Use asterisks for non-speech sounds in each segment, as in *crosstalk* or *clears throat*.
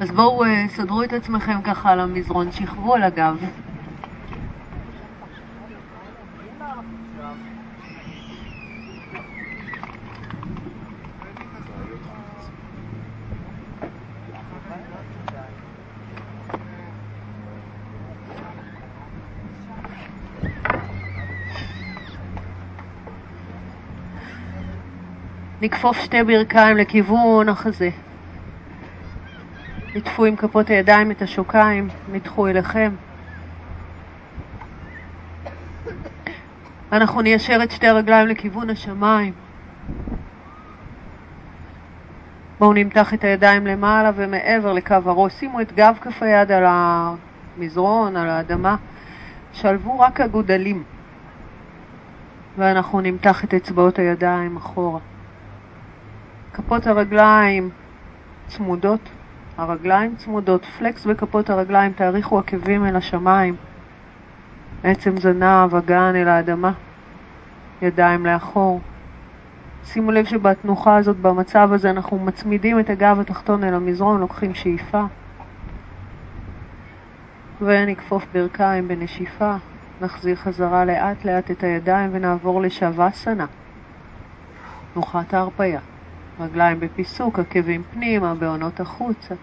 אז בואו אה, סדרו את עצמכם ככה על המזרון, שכבו על הגב. נכפוף שתי ברכיים לכיוון החזה. עטפו עם כפות הידיים את השוקיים, מתחו אליכם. אנחנו ניישר את שתי הרגליים לכיוון השמיים. בואו נמתח את הידיים למעלה ומעבר לקו הראש. שימו את גב כף היד על המזרון, על האדמה. שלבו רק הגודלים. ואנחנו נמתח את אצבעות הידיים אחורה. כפות הרגליים צמודות, הרגליים צמודות, פלקס בכפות הרגליים, תאריכו עקבים אל השמיים, עצם זנב, אגן אל האדמה, ידיים לאחור. שימו לב שבתנוחה הזאת, במצב הזה, אנחנו מצמידים את הגב התחתון אל המזרון, לוקחים שאיפה, ונכפוף ברכיים בנשיפה, נחזיר חזרה לאט לאט את הידיים ונעבור לשווסנה, תנוחת ההרפייה. רגליים בפיסוק, עקבים פנימה, בעונות החוצה.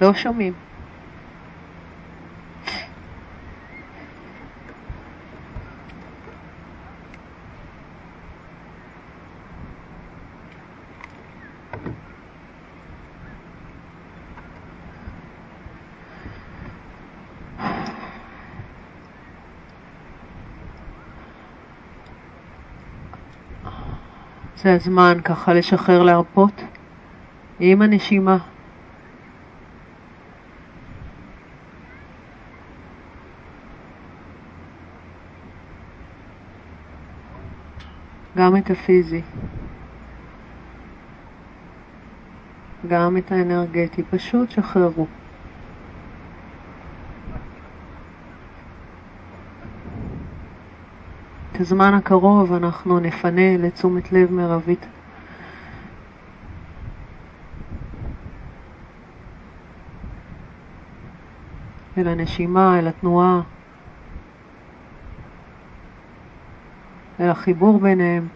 לא שומעים. זה הזמן ככה לשחרר להרפות עם הנשימה. גם את הפיזי, גם את האנרגטי, פשוט שחררו. את הזמן הקרוב אנחנו נפנה לתשומת לב מרבית. אל הנשימה, אל התנועה, אל החיבור ביניהם.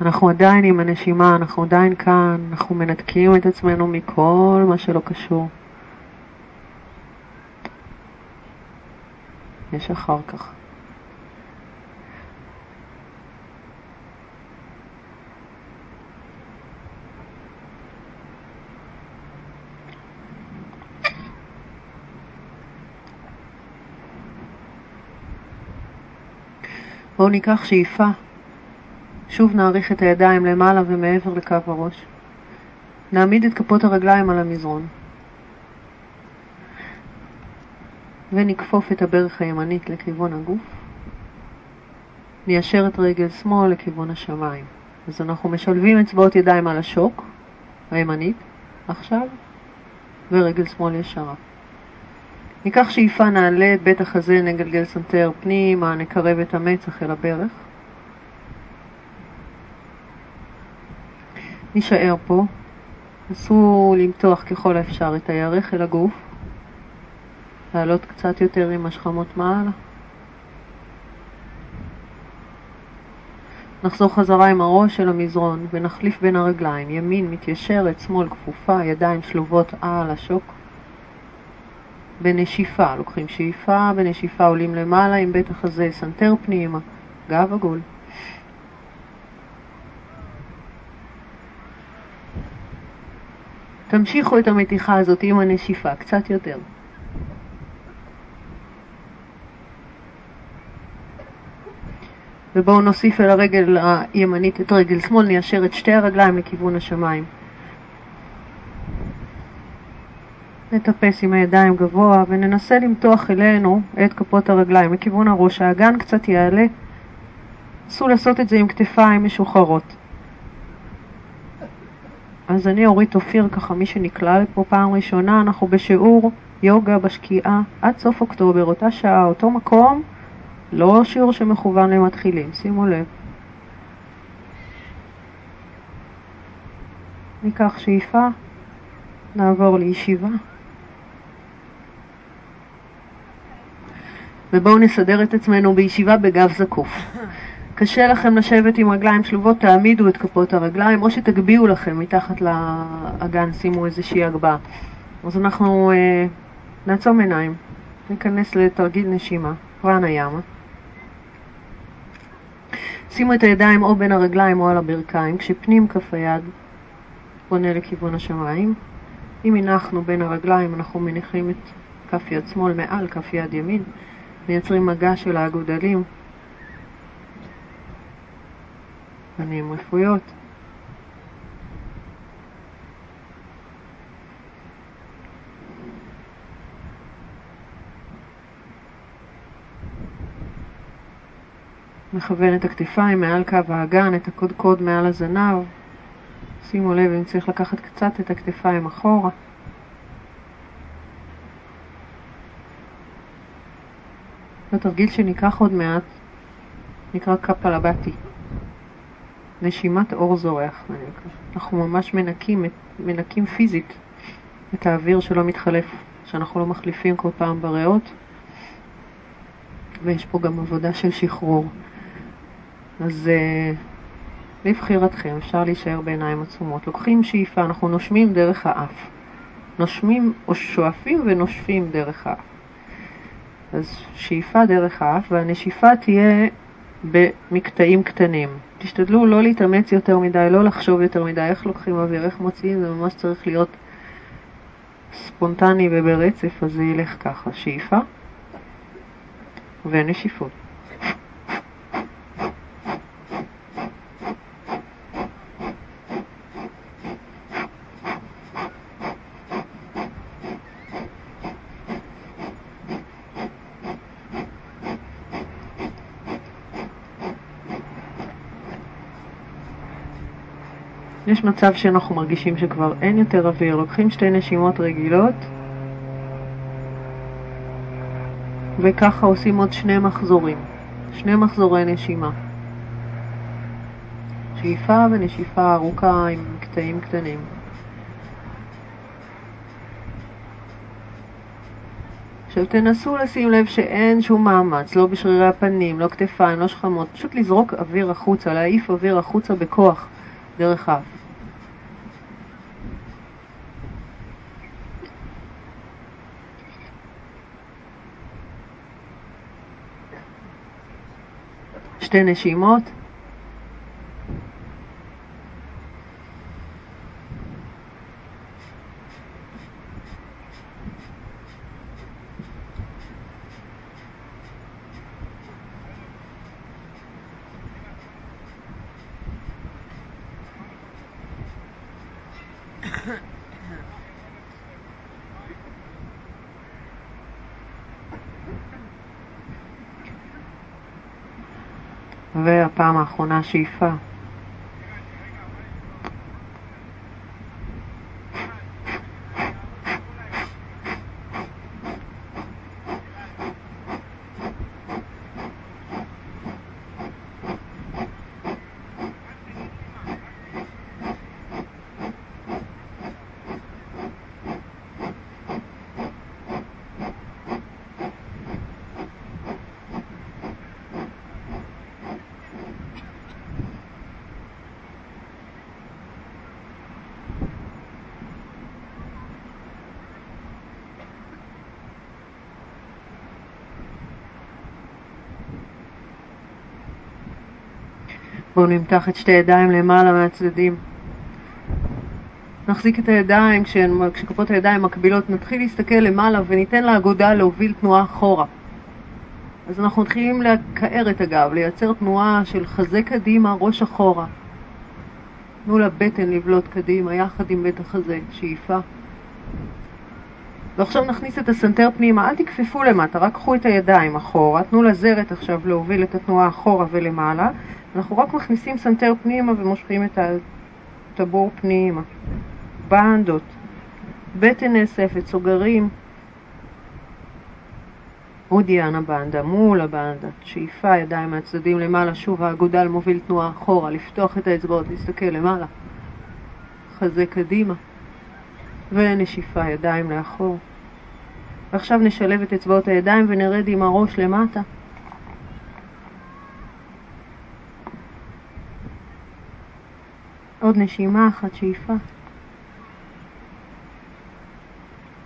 אנחנו עדיין עם הנשימה, אנחנו עדיין כאן, אנחנו מנתקים את עצמנו מכל מה שלא קשור. יש אחר כך. בואו ניקח שאיפה שוב נעריך את הידיים למעלה ומעבר לקו הראש. נעמיד את כפות הרגליים על המזרון. ונכפוף את הברך הימנית לכיוון הגוף. ניישר את רגל שמאל לכיוון השמיים. אז אנחנו משלבים אצבעות ידיים על השוק הימנית עכשיו, ורגל שמאל ישרה. ניקח שאיפה, נעלה את בית החזה, נגלגל סנטר פנימה, נקרב את המצח אל הברך. נישאר פה. נסו למתוח ככל האפשר את הירך אל הגוף. לעלות קצת יותר עם השכמות מעלה. נחזור חזרה עם הראש אל המזרון ונחליף בין הרגליים, ימין מתיישרת, שמאל כפופה, ידיים שלובות על השוק. בנשיפה, לוקחים שאיפה, בנשיפה עולים למעלה עם בית החזה, סנטר פנימה, גב עגול. תמשיכו את המתיחה הזאת עם הנשיפה, קצת יותר. ובואו נוסיף אל הרגל הימנית את רגל שמאל, ניישר את שתי הרגליים לכיוון השמיים. נטפס עם הידיים גבוה וננסה למתוח אלינו את כפות הרגליים לכיוון הראש, האגן קצת יעלה. נסו לעשות את זה עם כתפיים משוחררות. אז אני אורית אופיר, ככה מי שנקלע לפה פעם ראשונה, אנחנו בשיעור יוגה בשקיעה עד סוף אוקטובר, אותה שעה, אותו מקום, לא שיעור שמכוון למתחילים, שימו לב. ניקח שאיפה, נעבור לישיבה. ובואו נסדר את עצמנו בישיבה בגב זקוף. קשה לכם לשבת עם רגליים שלובות, תעמידו את כפות הרגליים, או שתגביהו לכם מתחת לאגן, שימו איזושהי הגבהה. אז אנחנו אה, נעצום עיניים, ניכנס לתרגיל נשימה, פרנה ימה. שימו את הידיים או בין הרגליים או על הברכיים, כשפנים כף היד פונה לכיוון השמיים. אם הנחנו בין הרגליים, אנחנו מניחים את כף יד שמאל מעל כף יד ימין, מייצרים מגע של האגודלים, פנים רפויות. מכוון את הכתפיים מעל קו האגן, את הקודקוד מעל הזנב. שימו לב אם צריך לקחת קצת את הכתפיים אחורה. התרגיל שניקח עוד מעט נקרא קפלבטי, נשימת אור זורח. אנחנו ממש מנקים, מנקים פיזית את האוויר שלא מתחלף, שאנחנו לא מחליפים כל פעם בריאות, ויש פה גם עבודה של שחרור. אז uh, לבחירתכם, אפשר להישאר בעיניים עצומות. לוקחים שאיפה, אנחנו נושמים דרך האף. נושמים או שואפים ונושפים דרך האף. אז שאיפה דרך האף, והנשיפה תהיה במקטעים קטנים. תשתדלו לא להתאמץ יותר מדי, לא לחשוב יותר מדי איך לוקחים אוויר, איך מוציאים, זה ממש צריך להיות ספונטני וברצף, אז זה ילך ככה. שאיפה ונשיפות. יש מצב שאנחנו מרגישים שכבר אין יותר אוויר, לוקחים שתי נשימות רגילות וככה עושים עוד שני מחזורים, שני מחזורי נשימה. שאיפה ונשיפה ארוכה עם קטעים קטנים. עכשיו תנסו לשים לב שאין שום מאמץ, לא בשרירי הפנים, לא כתפיים, לא שכמות, פשוט לזרוק אוויר החוצה, להעיף אוויר החוצה בכוח דרך האף. שתי נשימות. האחרונה שאיפה. בואו נמתח את שתי ידיים למעלה מהצדדים. נחזיק את הידיים, כשכפות הידיים מקבילות, נתחיל להסתכל למעלה וניתן לאגודה להוביל תנועה אחורה. אז אנחנו מתחילים לקער את הגב, לייצר תנועה של חזה קדימה, ראש אחורה. תנו לבטן לבלוט קדימה, יחד עם בית החזה, שאיפה. ועכשיו נכניס את הסנטר פנימה, אל תכפפו למטה, רק קחו את הידיים אחורה, תנו לזרת עכשיו להוביל את התנועה אחורה ולמעלה. אנחנו רק מכניסים סנטר פנימה ומושכים את הטבור פנימה. בנדות, בטן נאספת, סוגרים. אודיאנה בנדה, מולה בנדה, שאיפה, ידיים מהצדדים למעלה, שוב האגודל מוביל תנועה אחורה, לפתוח את האצבעות, להסתכל למעלה, חזה קדימה, ונשיפה, ידיים לאחור. ועכשיו נשלב את אצבעות הידיים ונרד עם הראש למטה. עוד נשימה אחת, שאיפה.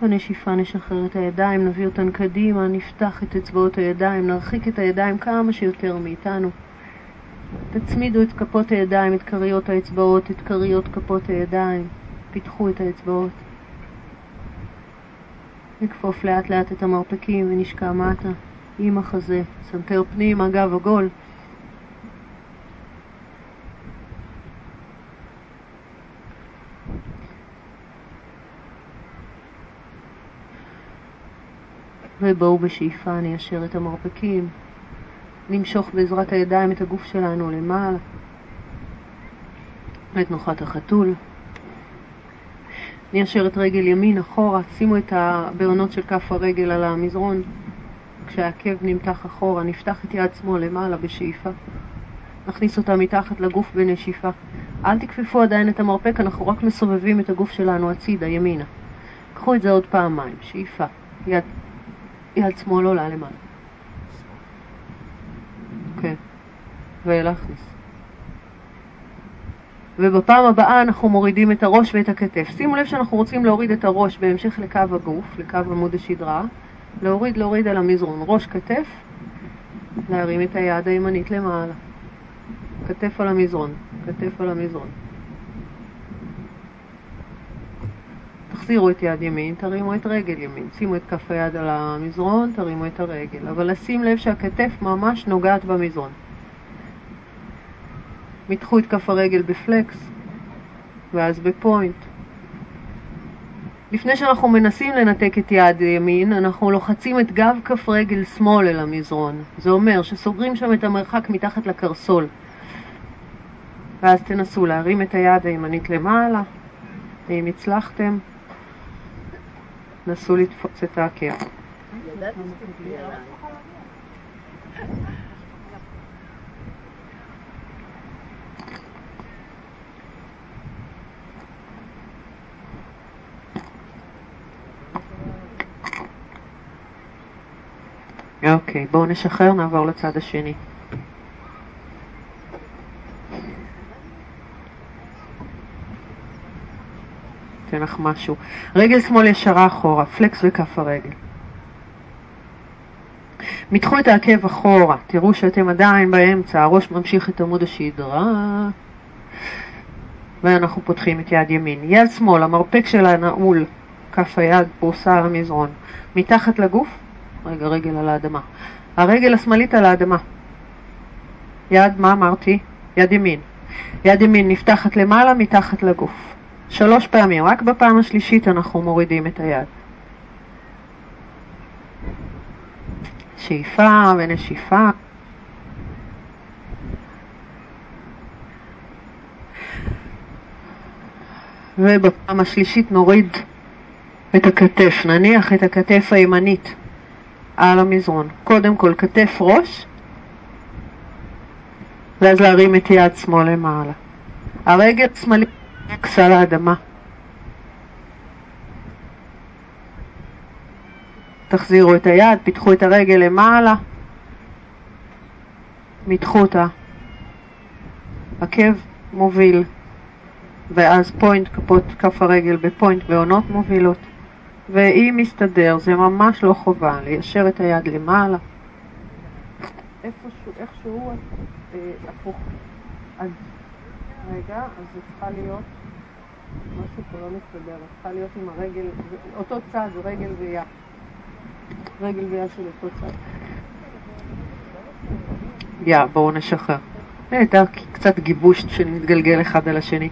בנשיפה נשחרר את הידיים, נביא אותן קדימה, נפתח את אצבעות הידיים, נרחיק את הידיים כמה שיותר מאיתנו. תצמידו את כפות הידיים, את כריות האצבעות, את כריות כפות הידיים. פיתחו את האצבעות. נכפוף לאט לאט את המרפקים ונשקע מטה עם החזה, סנטר פנים, אגב עגול. ובואו בשאיפה ניישר את המרפקים, נמשוך בעזרת הידיים את הגוף שלנו למעלה, ואת נוחת החתול. ניישר את רגל ימין אחורה, שימו את הבעונות של כף הרגל על המזרון, כשהעקב נמתח אחורה, נפתח את יד שמאל למעלה בשאיפה. נכניס אותה מתחת לגוף בנשיפה. אל תכפפו עדיין את המרפק, אנחנו רק מסובבים את הגוף שלנו הצידה, ימינה. קחו את זה עוד פעמיים, שאיפה, יד יד שמאל עולה למעלה. כן. ולהכניס. ובפעם הבאה אנחנו מורידים את הראש ואת הכתף. שימו לב שאנחנו רוצים להוריד את הראש בהמשך לקו הגוף, לקו עמוד השדרה. להוריד, להוריד על המזרון. ראש כתף, להרים את היד הימנית למעלה. כתף על המזרון, כתף על המזרון. תחזירו את יד ימין, תרימו את רגל ימין. שימו את כף היד על המזרון, תרימו את הרגל. אבל לשים לב שהכתף ממש נוגעת במזרון. מתחו את כף הרגל בפלקס, ואז בפוינט. לפני שאנחנו מנסים לנתק את יד ימין, אנחנו לוחצים את גב כף רגל שמאל אל המזרון. זה אומר שסוגרים שם את המרחק מתחת לקרסול. ואז תנסו להרים את היד הימנית למעלה, ואם הצלחתם, נסו לתפוס את העקב. אוקיי, בואו נשחרר, נעבור לצד השני. אתן לך משהו. רגל שמאל ישרה אחורה, פלקס בכף הרגל. מתחו את העקב אחורה, תראו שאתם עדיין באמצע, הראש ממשיך את עמוד השדרה. ואנחנו פותחים את יד ימין. יד שמאל, המרפק שלה נעול, כף היד פרוסה על המזרון. מתחת לגוף, רגע, רגל על האדמה. הרגל השמאלית על האדמה. יד, מה אמרתי? יד ימין. יד ימין נפתחת למעלה, מתחת לגוף. שלוש פעמים, רק בפעם השלישית אנחנו מורידים את היד. שאיפה ונשיפה. ובפעם השלישית נוריד את הכתף, נניח את הכתף הימנית על המזרון. קודם כל כתף ראש, ואז להרים את יד שמאל למעלה. הרגל שמאלית כסל האדמה. תחזירו את היד, פיתחו את הרגל למעלה, מתחו אותה. עקב מוביל, ואז פוינט, כפות כף הרגל בפוינט בעונות מובילות. ואם מסתדר, זה ממש לא חובה, ליישר את היד למעלה. איפשהו, איכשהו, אה, הפוך. אז רגע, אז זה צריכה להיות, משהו פה לא מסתדר, צריכה להיות עם הרגל, אותו צד, רגל ויד. רגל ויד של אותו צד. יא, בואו נשחרר. הייתה קצת גיבוש שנתגלגל אחד על השני.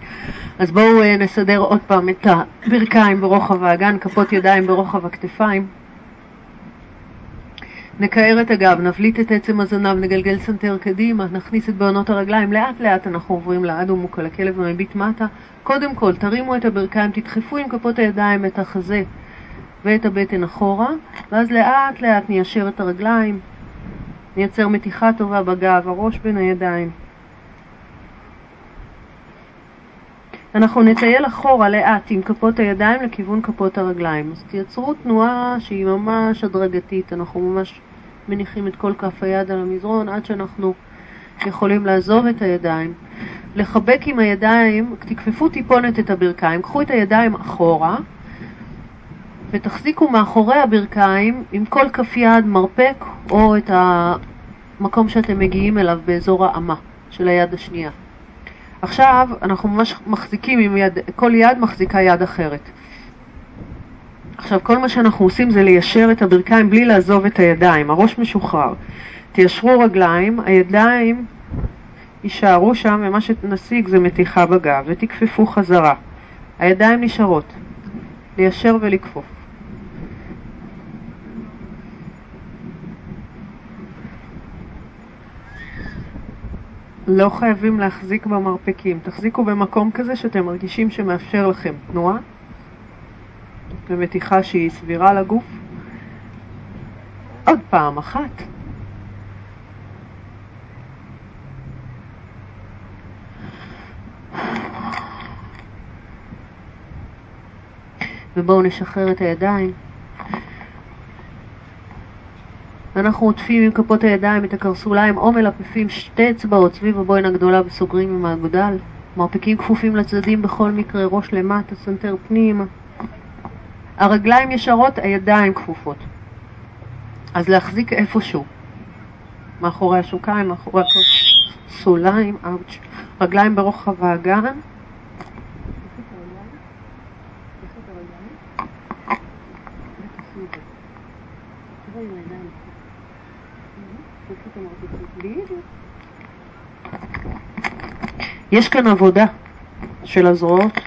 אז בואו אה, נסדר עוד פעם את הברכיים ברוחב האגן, כפות ידיים ברוחב הכתפיים. נקער את הגב, נבליט את עצם הזנב, נגלגל סנטר קדימה, נכניס את בהונות הרגליים, לאט לאט אנחנו עוברים לאדהו מוקהה, הכלב המביט מטה. קודם כל, תרימו את הברכיים, תדחפו עם כפות הידיים את החזה ואת הבטן אחורה, ואז לאט לאט ניישר את הרגליים, נייצר מתיחה טובה בגב, הראש בין הידיים. אנחנו נטייל אחורה לאט עם כפות הידיים לכיוון כפות הרגליים. אז תייצרו תנועה שהיא ממש הדרגתית, אנחנו ממש מניחים את כל כף היד על המזרון עד שאנחנו יכולים לעזוב את הידיים. לחבק עם הידיים, תכפפו טיפונת את הברכיים, קחו את הידיים אחורה ותחזיקו מאחורי הברכיים עם כל כף יד מרפק או את המקום שאתם מגיעים אליו באזור האמה של היד השנייה. עכשיו אנחנו ממש מחזיקים עם יד, כל יד מחזיקה יד אחרת. עכשיו כל מה שאנחנו עושים זה ליישר את הברכיים בלי לעזוב את הידיים, הראש משוחרר. תיישרו רגליים, הידיים יישארו שם ומה שנשיג זה מתיחה בגב ותכפפו חזרה. הידיים נשארות, ליישר ולכפוף. לא חייבים להחזיק במרפקים, תחזיקו במקום כזה שאתם מרגישים שמאפשר לכם תנועה ומתיחה שהיא סבירה לגוף. עוד פעם אחת. ובואו נשחרר את הידיים. ואנחנו עוטפים עם כפות הידיים את הקרסוליים או מלפפים שתי אצבעות סביב הבוין הגדולה וסוגרים עם האגודל. מרפקים כפופים לצדדים בכל מקרה, ראש למטה, סנטר פנימה. הרגליים ישרות, הידיים כפופות. אז להחזיק איפשהו. מאחורי השוקיים, מאחורי הקרסוליים, רגליים ברוחב האגן. יש כאן עבודה של הזרועות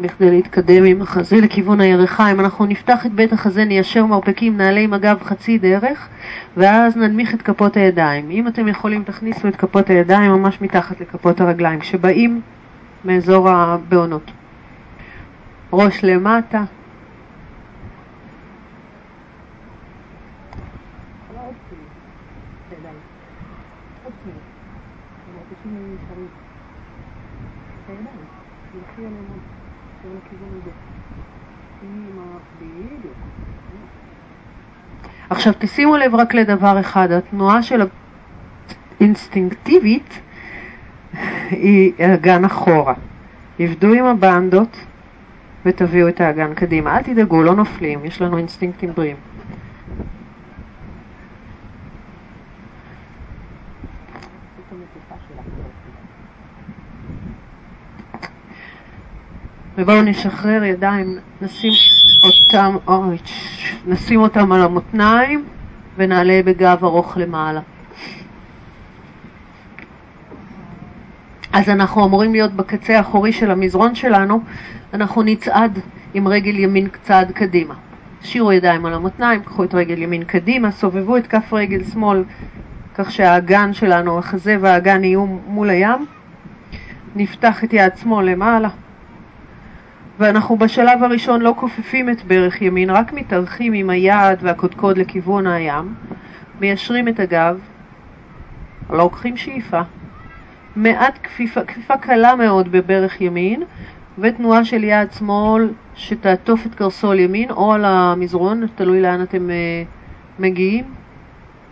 בכדי להתקדם עם החזה לכיוון הירחה. אם אנחנו נפתח את בית החזה, ניישר מרפקים, נעלה עם הגב חצי דרך, ואז ננמיך את כפות הידיים. אם אתם יכולים, תכניסו את כפות הידיים ממש מתחת לכפות הרגליים, כשבאים מאזור הבעונות. ראש למטה, עכשיו תשימו לב רק לדבר אחד, התנועה של האינסטינקטיבית היא אגן אחורה. עבדו עם הבנדות ותביאו את האגן קדימה. אל תדאגו, לא נופלים, יש לנו אינסטינקטים בריאים. ובואו נשחרר ידיים, נשים אותם, אוי, נשים אותם על המותניים ונעלה בגב ארוך למעלה. אז אנחנו אמורים להיות בקצה האחורי של המזרון שלנו, אנחנו נצעד עם רגל ימין צעד קדימה. שירו ידיים על המותניים, קחו את רגל ימין קדימה, סובבו את כף רגל שמאל כך שהאגן שלנו, החזה והאגן יהיו מול הים. נפתח את יד שמאל למעלה. ואנחנו בשלב הראשון לא כופפים את ברך ימין, רק מתארחים עם היד והקודקוד לכיוון הים, מיישרים את הגב, לא לוקחים שאיפה, מעט כפיפה, כפיפה קלה מאוד בברך ימין, ותנועה של יד שמאל שתעטוף את קרסול ימין או על המזרון, תלוי לאן אתם uh, מגיעים.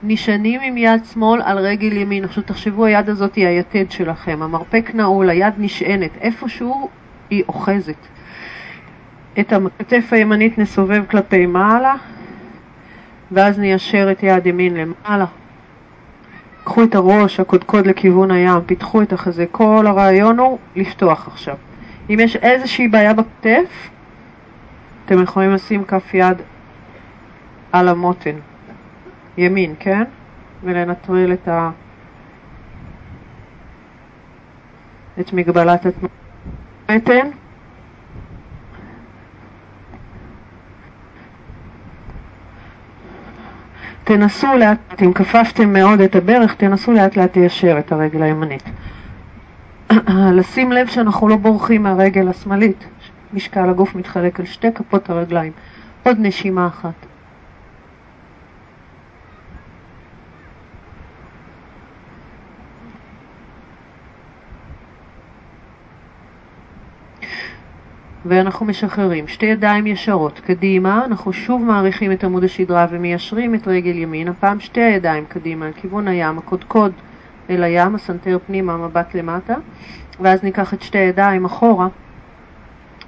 נשענים עם יד שמאל על רגל ימין. עכשיו תחשבו, היד הזאת היא היתד שלכם, המרפק נעול, היד נשענת, איפשהו היא אוחזת. את הכתף הימנית נסובב כלפי מעלה, ואז ניישר את יד ימין למעלה. קחו את הראש, הקודקוד לכיוון הים, פיתחו את החזה. כל הרעיון הוא לפתוח עכשיו. אם יש איזושהי בעיה בכתף, אתם יכולים לשים כף יד על המותן, ימין, כן? ולנטרל את, ה... את מגבלת המתן. תנסו לאט, אם כפפתם מאוד את הברך, תנסו לאט לאט ליישר את הרגל הימנית. *clears throat* לשים לב שאנחנו לא בורחים מהרגל השמאלית. משקל הגוף מתחלק על שתי כפות הרגליים. עוד נשימה אחת. ואנחנו משחררים. שתי ידיים ישרות. קדימה, אנחנו שוב מעריכים את עמוד השדרה ומיישרים את רגל ימין, הפעם שתי הידיים קדימה, לכיוון הים, הקודקוד אל הים, הסנטר פנימה, מבט למטה, ואז ניקח את שתי הידיים אחורה,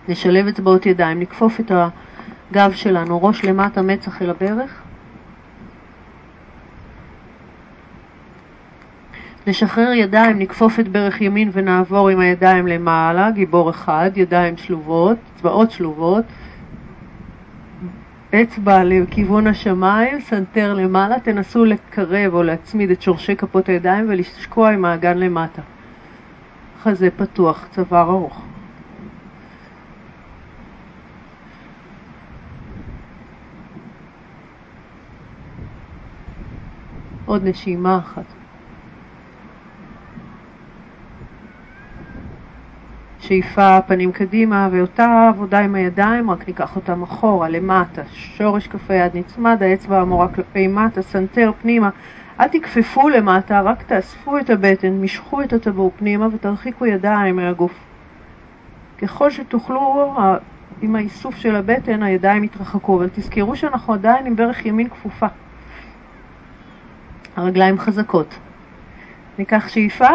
נשלב אצבעות ידיים, נכפוף את הגב שלנו, ראש למטה, מצח אל הברך, נשחרר ידיים, נכפוף את ברך ימין ונעבור עם הידיים למעלה, גיבור אחד, ידיים שלובות, אצבעות שלובות, אצבע לכיוון השמיים, סנטר למעלה, תנסו לקרב או להצמיד את שורשי כפות הידיים ולשקוע עם האגן למטה. חזה פתוח, צוואר ארוך. עוד נשימה אחת. שאיפה פנים קדימה, ואותה עבודה עם הידיים, רק ניקח אותם אחורה, למטה, שורש כף היד נצמד, האצבע המורה כלפי מטה, סנטר פנימה. אל תכפפו למטה, רק תאספו את הבטן, משכו את הטבור פנימה ותרחיקו ידיים מהגוף. ככל שתוכלו, עם האיסוף של הבטן, הידיים יתרחקו, אבל תזכרו שאנחנו עדיין עם ברך ימין כפופה. הרגליים חזקות. ניקח שאיפה,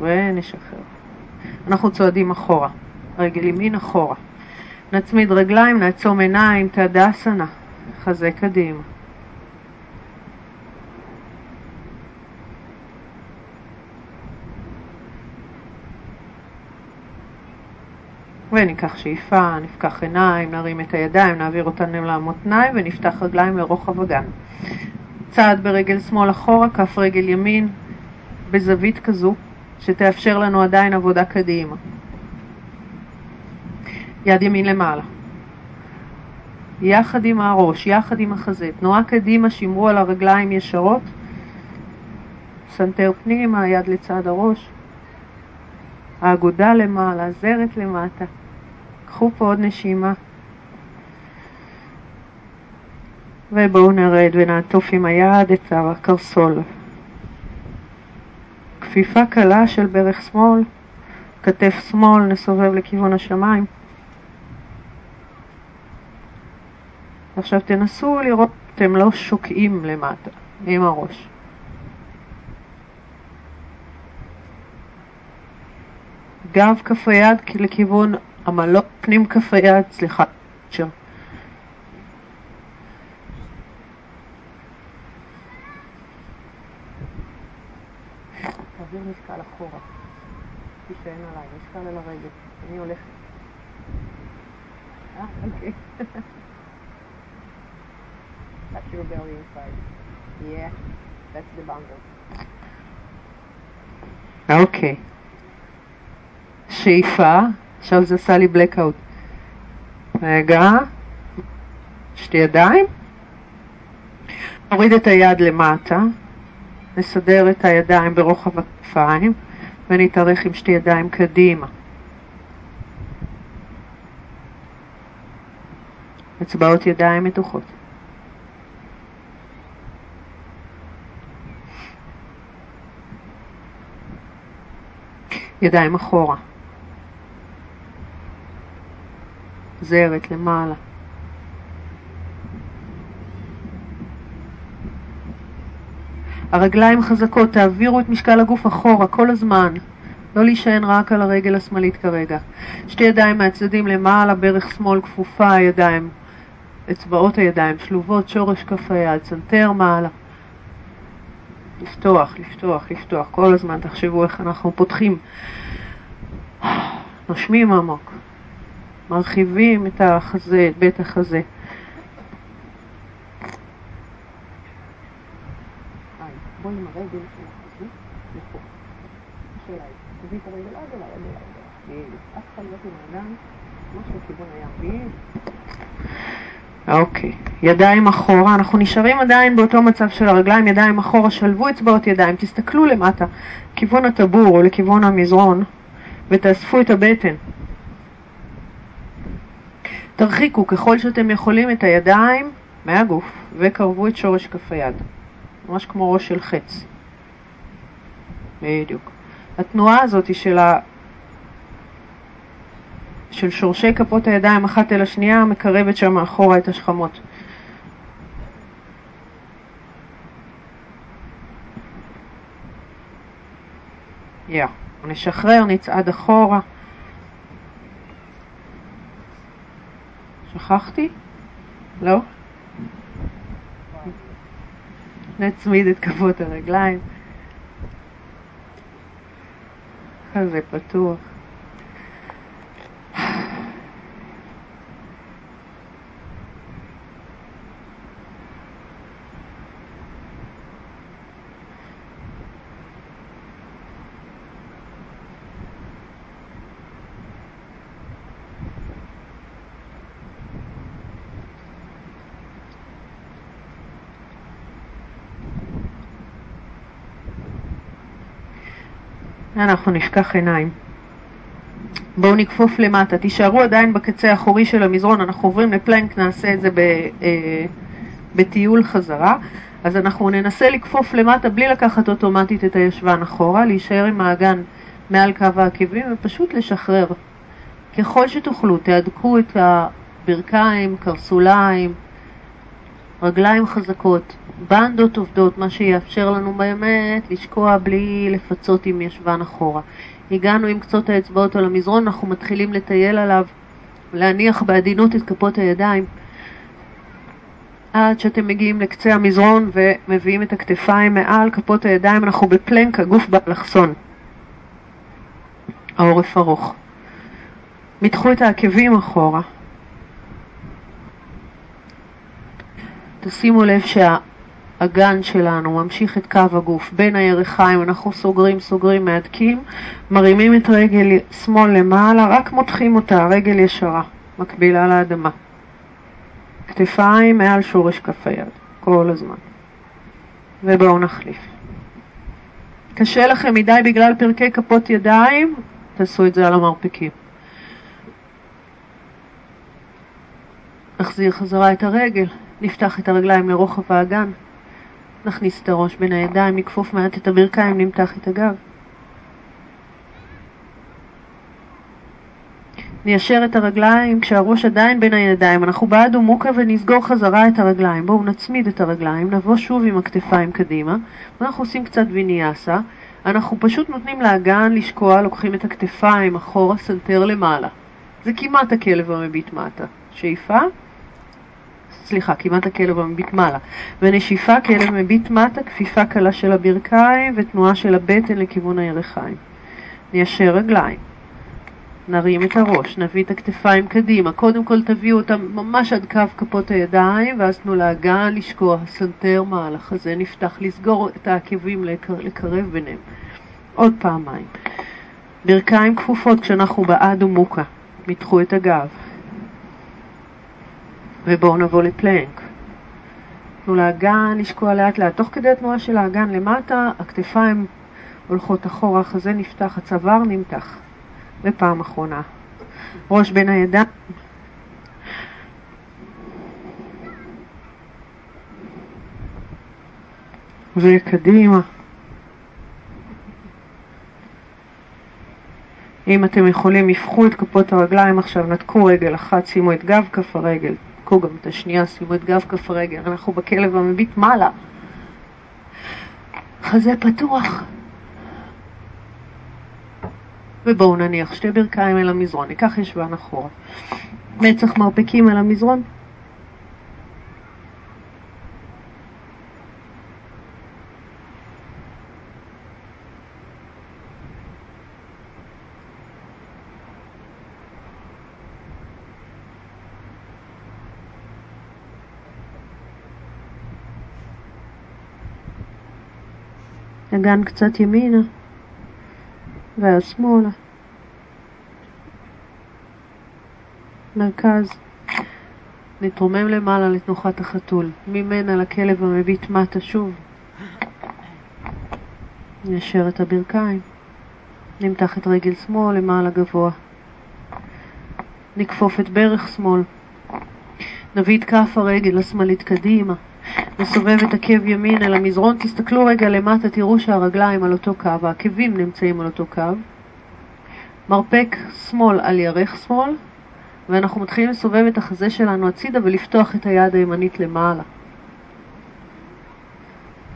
ונשחרר. אנחנו צועדים אחורה, רגל ימין אחורה. נצמיד רגליים, נעצום עיניים, תדסנה, חזה קדימה. וניקח שאיפה, נפקח עיניים, נרים את הידיים, נעביר אותן למותניים ונפתח רגליים לרוחב הגן. צעד ברגל שמאל אחורה, כף רגל ימין בזווית כזו, שתאפשר לנו עדיין עבודה קדימה. יד ימין למעלה. יחד עם הראש, יחד עם החזה. תנועה קדימה, שמרו על הרגליים ישרות. סנטר פנימה, יד לצד הראש. האגודל למעלה, זרת למטה. קחו פה עוד נשימה. ובואו נרד ונעטוף עם היד את הקרסול. כפיפה קלה של ברך שמאל, כתף שמאל, נסובב לכיוון השמיים. עכשיו תנסו לראות אתם לא שוקעים למטה עם הראש. גב כף היד לכיוון עמלות פנים כף היד, סליחה, שם. תעביר משקל אחורה. תישען עליי, משקל על הרגל. אני הולכת. אה, אוקיי. *laughs* Touch your belly inside. Yeah, that's the bundle. אוקיי. שאיפה, עכשיו זה עשה לי blackout. רגע, שתי ידיים. נוריד את היד למטה. נסדר את הידיים ברוחב הכתפיים ונתארך עם שתי ידיים קדימה. אצבעות ידיים מתוחות. ידיים אחורה. זרת למעלה. הרגליים חזקות, תעבירו את משקל הגוף אחורה כל הזמן. לא להישען רק על הרגל השמאלית כרגע. שתי ידיים מהצדדים למעלה, ברך שמאל כפופה, ידיים אצבעות הידיים שלובות, שורש כף היד, צנתר מעלה. לפתוח, לפתוח, לפתוח. כל הזמן תחשבו איך אנחנו פותחים. נושמים עמוק. מרחיבים את החזה, את בית החזה. בואי עם הרגל של החזה לפה. השאלה היא, תביאי את הרגל עד אליי, עד אליי. אף אחד לא עם הידיים, ממש לכיוון הים. אוקיי, ידיים אחורה, אנחנו נשארים עדיין באותו מצב של הרגליים, ידיים אחורה, שלבו אצבעות ידיים, תסתכלו למטה, כיוון הטבור או לכיוון המזרון, ותאספו את הבטן. תרחיקו ככל שאתם יכולים את הידיים מהגוף וקרבו את שורש כף היד, ממש כמו ראש של חץ. בדיוק. התנועה הזאת של, ה... של שורשי כפות הידיים אחת אל השנייה מקרבת שם מאחורה את השכמות. יא. Yeah. נשחרר, נצעד אחורה. שכחתי? לא? נצמיד את כפות הרגליים. חזה פתוח. אנחנו נשכח עיניים. בואו נכפוף למטה, תישארו עדיין בקצה האחורי של המזרון, אנחנו עוברים לפלנק, נעשה את זה ב, אה, בטיול חזרה. אז אנחנו ננסה לכפוף למטה בלי לקחת אוטומטית את הישבן אחורה, להישאר עם האגן מעל קו העקבים ופשוט לשחרר. ככל שתוכלו, תהדקו את הברכיים, קרסוליים, רגליים חזקות, בנדות עובדות, מה שיאפשר לנו באמת לשקוע בלי לפצות עם ישבן אחורה. הגענו עם קצות האצבעות על המזרון, אנחנו מתחילים לטייל עליו, להניח בעדינות את כפות הידיים. עד שאתם מגיעים לקצה המזרון ומביאים את הכתפיים מעל כפות הידיים, אנחנו בפלנק, הגוף באלכסון. העורף ארוך. מתחו את העקבים אחורה. תשימו לב שהאגן שלנו ממשיך את קו הגוף בין הירכיים, אנחנו סוגרים, סוגרים, מהדקים, מרימים את רגל שמאל למעלה, רק מותחים אותה, רגל ישרה, מקבילה לאדמה. כתפיים מעל שורש כף היד, כל הזמן. ובואו נחליף. קשה לכם מדי בגלל פרקי כפות ידיים, תעשו את זה על המרפקים. נחזיר חזרה את הרגל. נפתח את הרגליים לרוחב האגן, נכניס את הראש בין הידיים, נכפוף מעט את הברכיים, נמתח את הגב. ניישר את הרגליים כשהראש עדיין בין הידיים, אנחנו באדהו מוקהה ונסגור חזרה את הרגליים. בואו נצמיד את הרגליים, נבוא שוב עם הכתפיים קדימה, ואנחנו עושים קצת ויניאסה. אנחנו פשוט נותנים לאגן לשקוע, לוקחים את הכתפיים אחורה, סנטר למעלה. זה כמעט הכלב המביט מטה. שאיפה סליחה, כמעט הכלב המביט מעלה. ונשיפה, כלב מביט מטה, כפיפה קלה של הברכיים ותנועה של הבטן לכיוון הירכיים. ניישר רגליים. נרים את הראש, נביא את הכתפיים קדימה. קודם כל תביאו אותם ממש עד קו כפות הידיים, ואז תנו לאגן לשקוע, סנטר מעלה, חזה נפתח, לסגור את העקבים, לקרב ביניהם. עוד פעמיים. ברכיים כפופות כשאנחנו בעד ומוקה. מתחו את הגב. ובואו נבוא לפלנק. תנו לאגן לשקוע לאט לאט. תוך כדי התנועה של האגן למטה, הכתפיים הולכות אחורה, החזה נפתח, הצוואר נמתח. ופעם אחרונה. ראש בין הידיים. וקדימה. אם אתם יכולים, יפחו את כפות הרגליים עכשיו, נתקו רגל אחת, שימו את גב כף הרגל, תחזקו גם את השנייה, שימו את גב כף רגל, אנחנו בכלב המביט מעלה. חזה פתוח. ובואו נניח שתי ברכיים אל המזרון, ניקח ישבן אחורה. מצח מרפקים אל המזרון. אגן קצת ימינה, ואז שמאלה. מרכז. נתרומם למעלה לתנוחת החתול, ממנה לכלב המביט מטה שוב. ניישר את הברכיים. נמתח את רגל שמאל למעלה גבוה. נכפוף את ברך שמאל. נביא את כף הרגל השמאלית קדימה. נסובב את עקב ימין אל המזרון. תסתכלו רגע למטה, תראו שהרגליים על אותו קו, העקבים נמצאים על אותו קו. מרפק שמאל על ירך שמאל, ואנחנו מתחילים לסובב את החזה שלנו הצידה ולפתוח את היד הימנית למעלה.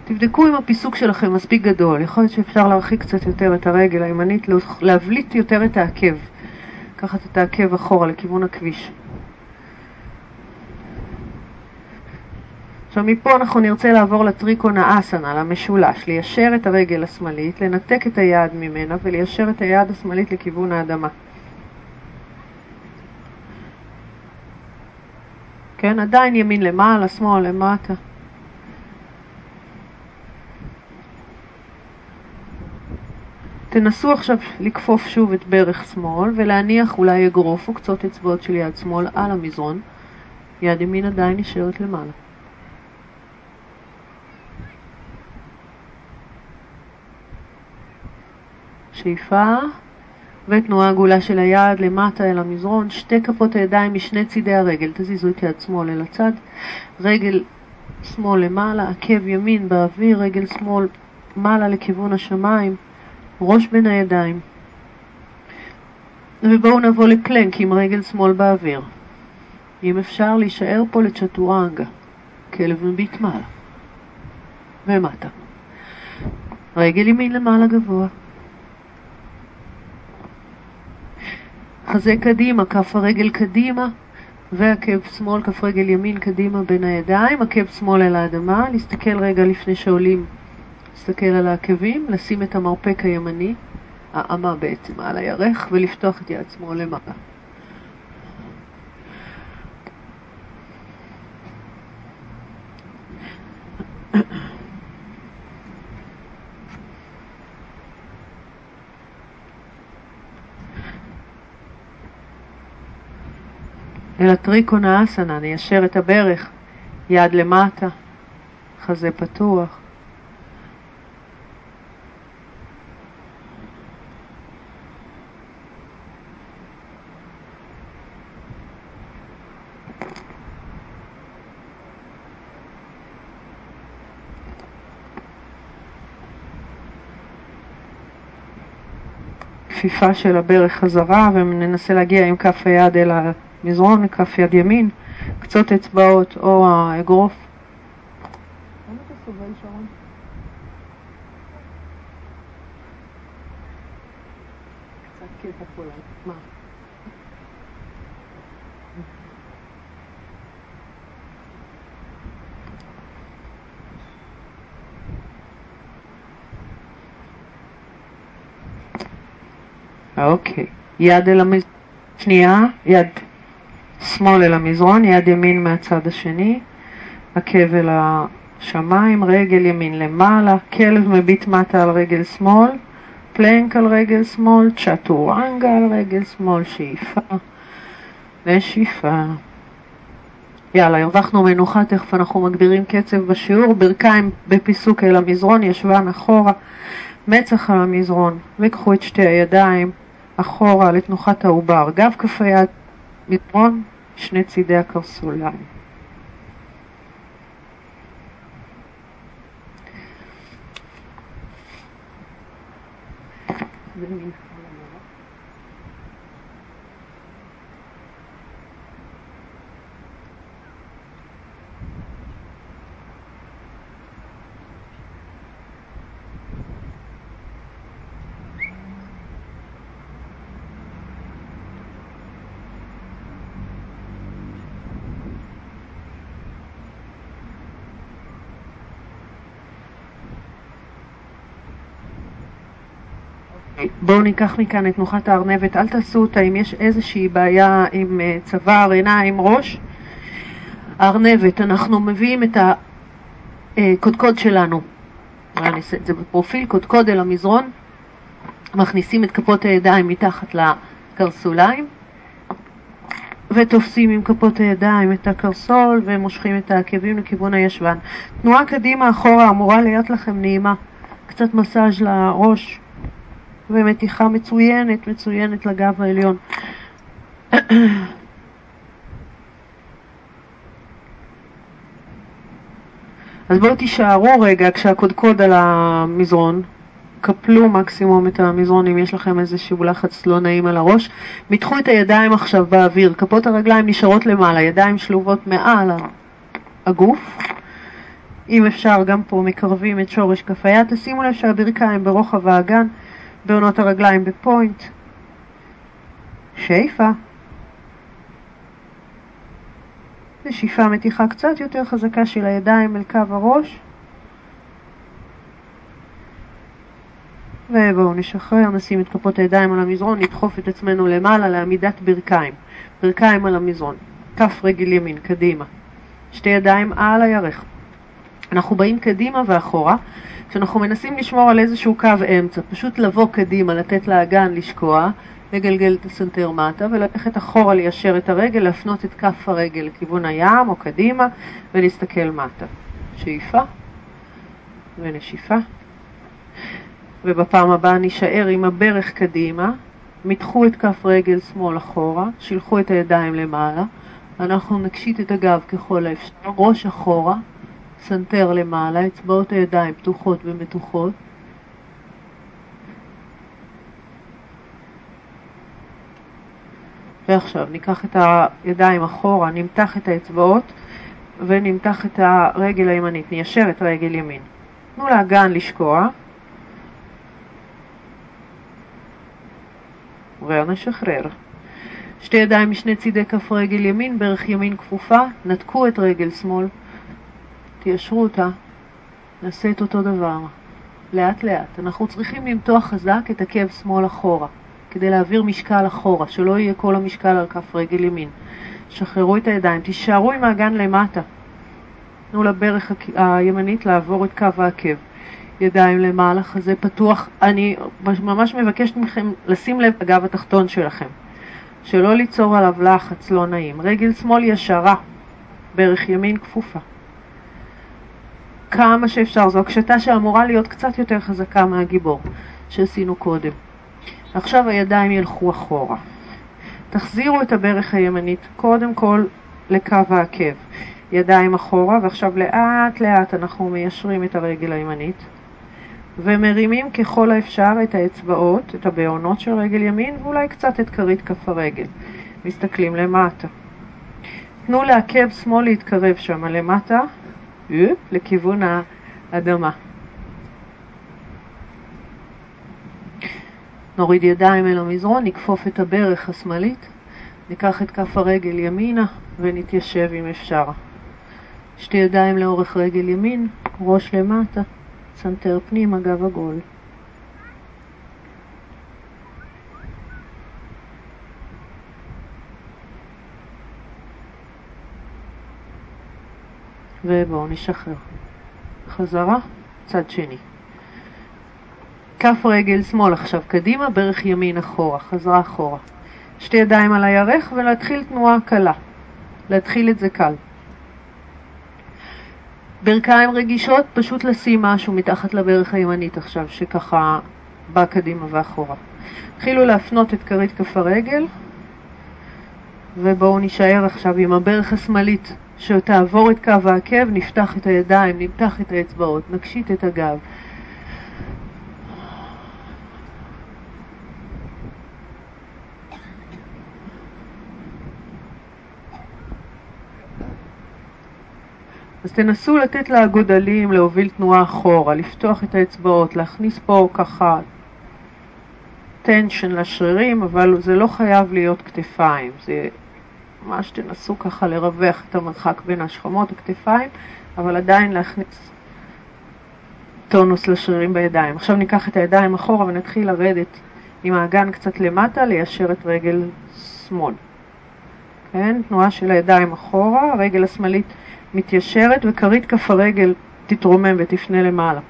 תבדקו אם הפיסוק שלכם מספיק גדול, יכול להיות שאפשר להרחיק קצת יותר את הרגל הימנית, להבליט יותר את העקב, לקחת את העקב אחורה לכיוון הכביש. עכשיו מפה אנחנו נרצה לעבור לטריקונה אסנה, למשולש, ליישר את הרגל השמאלית, לנתק את היד ממנה וליישר את היד השמאלית לכיוון האדמה. כן, עדיין ימין למעלה, שמאל למטה. תנסו עכשיו לכפוף שוב את ברך שמאל ולהניח אולי אגרוף או קצות אצבעות של יד שמאל על המזרון. יד ימין עדיין נשארת למעלה. שאיפה ותנועה עגולה של היד למטה אל המזרון, שתי כפות הידיים משני צידי הרגל, תזיזו את יד שמאל אל הצד, רגל שמאל למעלה, עקב ימין באוויר, רגל שמאל מעלה לכיוון השמיים, ראש בין הידיים. ובואו נבוא לפלנק עם רגל שמאל באוויר. אם אפשר להישאר פה לצ'טורנגה, כלב מביט מעלה ומטה. רגל ימין למעלה גבוה. חזה קדימה, כף הרגל קדימה, ועקב שמאל, כף רגל ימין קדימה בין הידיים, עקב שמאל אל האדמה, להסתכל רגע לפני שעולים, להסתכל על העקבים, לשים את המרפק הימני, האמה בעצם, על הירך, ולפתוח את יד שמאל למעלה. אל הטריקונה אסנה, ניישר את הברך, יד למטה, חזה פתוח. כפיפה של הברך חזרה וננסה להגיע עם כף היד אל ה... מזרון מכף יד ימין, קצות אצבעות או האגרוף. למה אתה סובל שרון? קצת קטע פה מה? אוקיי, יד אל המז... שנייה, יד שמאל אל המזרון, יד ימין מהצד השני, עקב אל השמיים, רגל ימין למעלה, כלב מביט מטה על רגל שמאל, פלנק על רגל שמאל, צ'טורנגה על רגל שמאל, שאיפה ושאיפה. יאללה, הרווחנו מנוחה, תכף אנחנו מגדירים קצב בשיעור, ברכיים בפיסוק אל המזרון, ישבן אחורה, מצח על המזרון, וקחו את שתי הידיים אחורה לתנוחת העובר, גב כף היד, מזרון, שני צידי הקרסוליים. בואו ניקח מכאן את תנוחת הארנבת, אל תעשו אותה אם יש איזושהי בעיה עם אה, צוואר, עיניים, ראש. הארנבת, אנחנו מביאים את הקודקוד שלנו. אני אעשה את זה בפרופיל, קודקוד אל המזרון, מכניסים את כפות הידיים מתחת לקרסוליים, ותופסים עם כפות הידיים את הקרסול ומושכים את העקבים לכיוון הישבן. תנועה קדימה אחורה אמורה להיות לכם נעימה, קצת מסאז' לראש ומתיחה מצוינת, מצוינת לגב העליון. אז בואו תישארו רגע כשהקודקוד על המזרון, קפלו מקסימום את המזרון אם יש לכם איזשהו לחץ לא נעים על הראש. מתחו את הידיים עכשיו באוויר, כפות הרגליים נשארות למעלה, ידיים שלובות מעל הגוף. אם אפשר, גם פה מקרבים את שורש כף היד. תשימו לב שהברכיים ברוחב האגן, בעונות הרגליים בפוינט. שאיפה. נשיפה מתיחה קצת יותר חזקה של הידיים אל קו הראש. ובואו נשחרר, נשים את כפות הידיים על המזרון, נדחוף את עצמנו למעלה לעמידת ברכיים. ברכיים על המזרון, כף רגל ימין, קדימה. שתי ידיים על הירך. אנחנו באים קדימה ואחורה, כשאנחנו מנסים לשמור על איזשהו קו אמצע, פשוט לבוא קדימה, לתת לאגן לשקוע, לגלגל את הסנטר מטה וללכת אחורה ליישר את הרגל, להפנות את כף הרגל לכיוון הים או קדימה ולהסתכל מטה. שאיפה ונשיפה. ובפעם הבאה נישאר עם הברך קדימה, מתחו את כף רגל שמאל אחורה, שילחו את הידיים למעלה, אנחנו נקשית את הגב ככל האפשר, ראש אחורה, סנטר למעלה, אצבעות הידיים פתוחות ומתוחות. ועכשיו ניקח את הידיים אחורה, נמתח את האצבעות ונמתח את הרגל הימנית, ניישר את רגל ימין. תנו לאגן לשקוע. ונשחרר. שתי ידיים משני צידי כף רגל ימין, ברך ימין כפופה, נתקו את רגל שמאל, תיישרו אותה, נעשה את אותו דבר, לאט לאט. אנחנו צריכים למתוח חזק את עקב שמאל אחורה, כדי להעביר משקל אחורה, שלא יהיה כל המשקל על כף רגל ימין. שחררו את הידיים, תישארו עם האגן למטה. תנו לברך הימנית לעבור את קו העקב. ידיים למעלה, חזה פתוח. אני ממש מבקשת מכם לשים לב לגב התחתון שלכם, שלא ליצור עליו לחץ לא נעים. רגל שמאל ישרה, ברך ימין כפופה. כמה שאפשר, זו הקשתה שאמורה להיות קצת יותר חזקה מהגיבור שעשינו קודם. עכשיו הידיים ילכו אחורה. תחזירו את הברך הימנית קודם כל לקו העקב. ידיים אחורה, ועכשיו לאט לאט אנחנו מיישרים את הרגל הימנית. ומרימים ככל האפשר את האצבעות, את הבעונות של רגל ימין, ואולי קצת את כרית כף הרגל. מסתכלים למטה. תנו לעקב שמאל להתקרב שם למטה, לכיוון האדמה. נוריד ידיים אל המזרון, נכפוף את הברך השמאלית, ניקח את כף הרגל ימינה ונתיישב אם אפשר. שתי ידיים לאורך רגל ימין, ראש למטה. סנטר פנימה גב עגול. ובואו נשחרר. חזרה, צד שני. כף רגל שמאל עכשיו קדימה, ברך ימין אחורה, חזרה אחורה. שתי ידיים על הירך ולהתחיל תנועה קלה. להתחיל את זה קל. ברכיים רגישות, פשוט לשים משהו מתחת לברך הימנית עכשיו, שככה בא קדימה ואחורה. התחילו להפנות את כרית כף הרגל, ובואו נישאר עכשיו עם הברך השמאלית שתעבור את קו העקב, נפתח את הידיים, נמתח את האצבעות, נקשיט את הגב. אז תנסו לתת לאגודלים להוביל תנועה אחורה, לפתוח את האצבעות, להכניס פה ככה טנשן לשרירים, אבל זה לא חייב להיות כתפיים, זה ממש תנסו ככה לרווח את המרחק בין השכמות, הכתפיים, אבל עדיין להכניס טונוס לשרירים בידיים. עכשיו ניקח את הידיים אחורה ונתחיל לרדת עם האגן קצת למטה, ליישר את רגל שמאל. כן, תנועה של הידיים אחורה, הרגל השמאלית מתיישרת וכרית כף הרגל תתרומם ותפנה למעלה.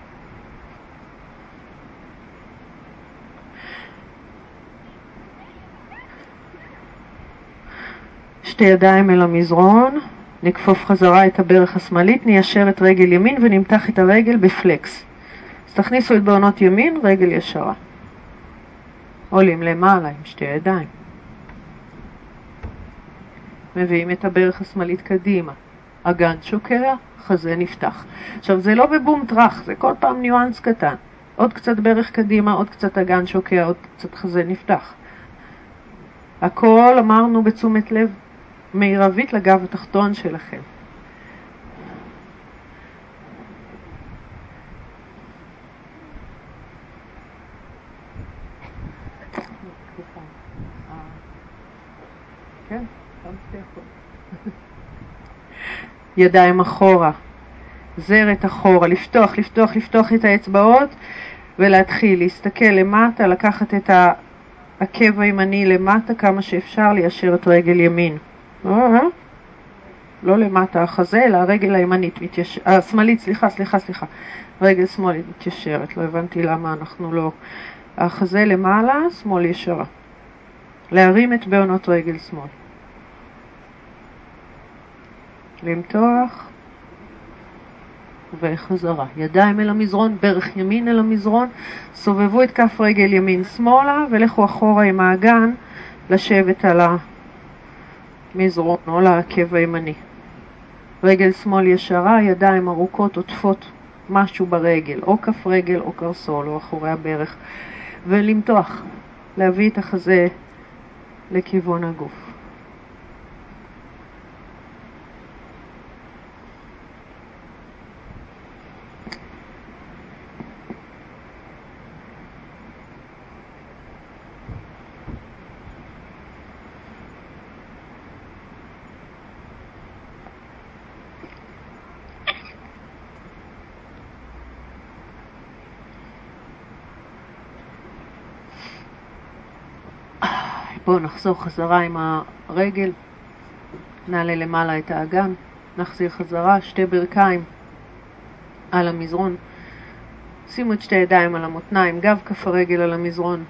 שתי ידיים אל המזרון, נכפוף חזרה את הברך השמאלית, ניישר את רגל ימין ונמתח את הרגל בפלקס. אז תכניסו את בעונות ימין, רגל ישרה. עולים למעלה עם שתי ידיים. מביאים את הברך השמאלית קדימה. אגן שוקע, חזה נפתח. עכשיו זה לא בבום טראח, זה כל פעם ניואנס קטן. עוד קצת ברך קדימה, עוד קצת אגן שוקע, עוד קצת חזה נפתח. הכל אמרנו בתשומת לב מרבית לגב התחתון שלכם. כן, ידיים אחורה, זרת אחורה, לפתוח, לפתוח, לפתוח את האצבעות ולהתחיל להסתכל למטה, לקחת את העקב הימני למטה כמה שאפשר, ליישר את רגל ימין. אה? לא למטה החזה, אלא הרגל הימנית, מתייש... השמאלית, סליחה, סליחה, סליחה, רגל שמאלית מתיישרת, לא הבנתי למה אנחנו לא... החזה למעלה, שמאל ישרה. להרים את בעונות רגל שמאל. למתוח וחזרה. ידיים אל המזרון, ברך ימין אל המזרון, סובבו את כף רגל ימין שמאלה ולכו אחורה עם האגן לשבת על המזרון או לעקב הימני. רגל שמאל ישרה, ידיים ארוכות עוטפות משהו ברגל, או כף רגל או קרסול או אחורי הברך, ולמתוח, להביא את החזה לכיוון הגוף. בואו נחזור חזרה עם הרגל, נעלה למעלה את האגן, נחזיר חזרה, שתי ברכיים על המזרון, שימו את שתי ידיים על המותניים, גב כף הרגל על המזרון,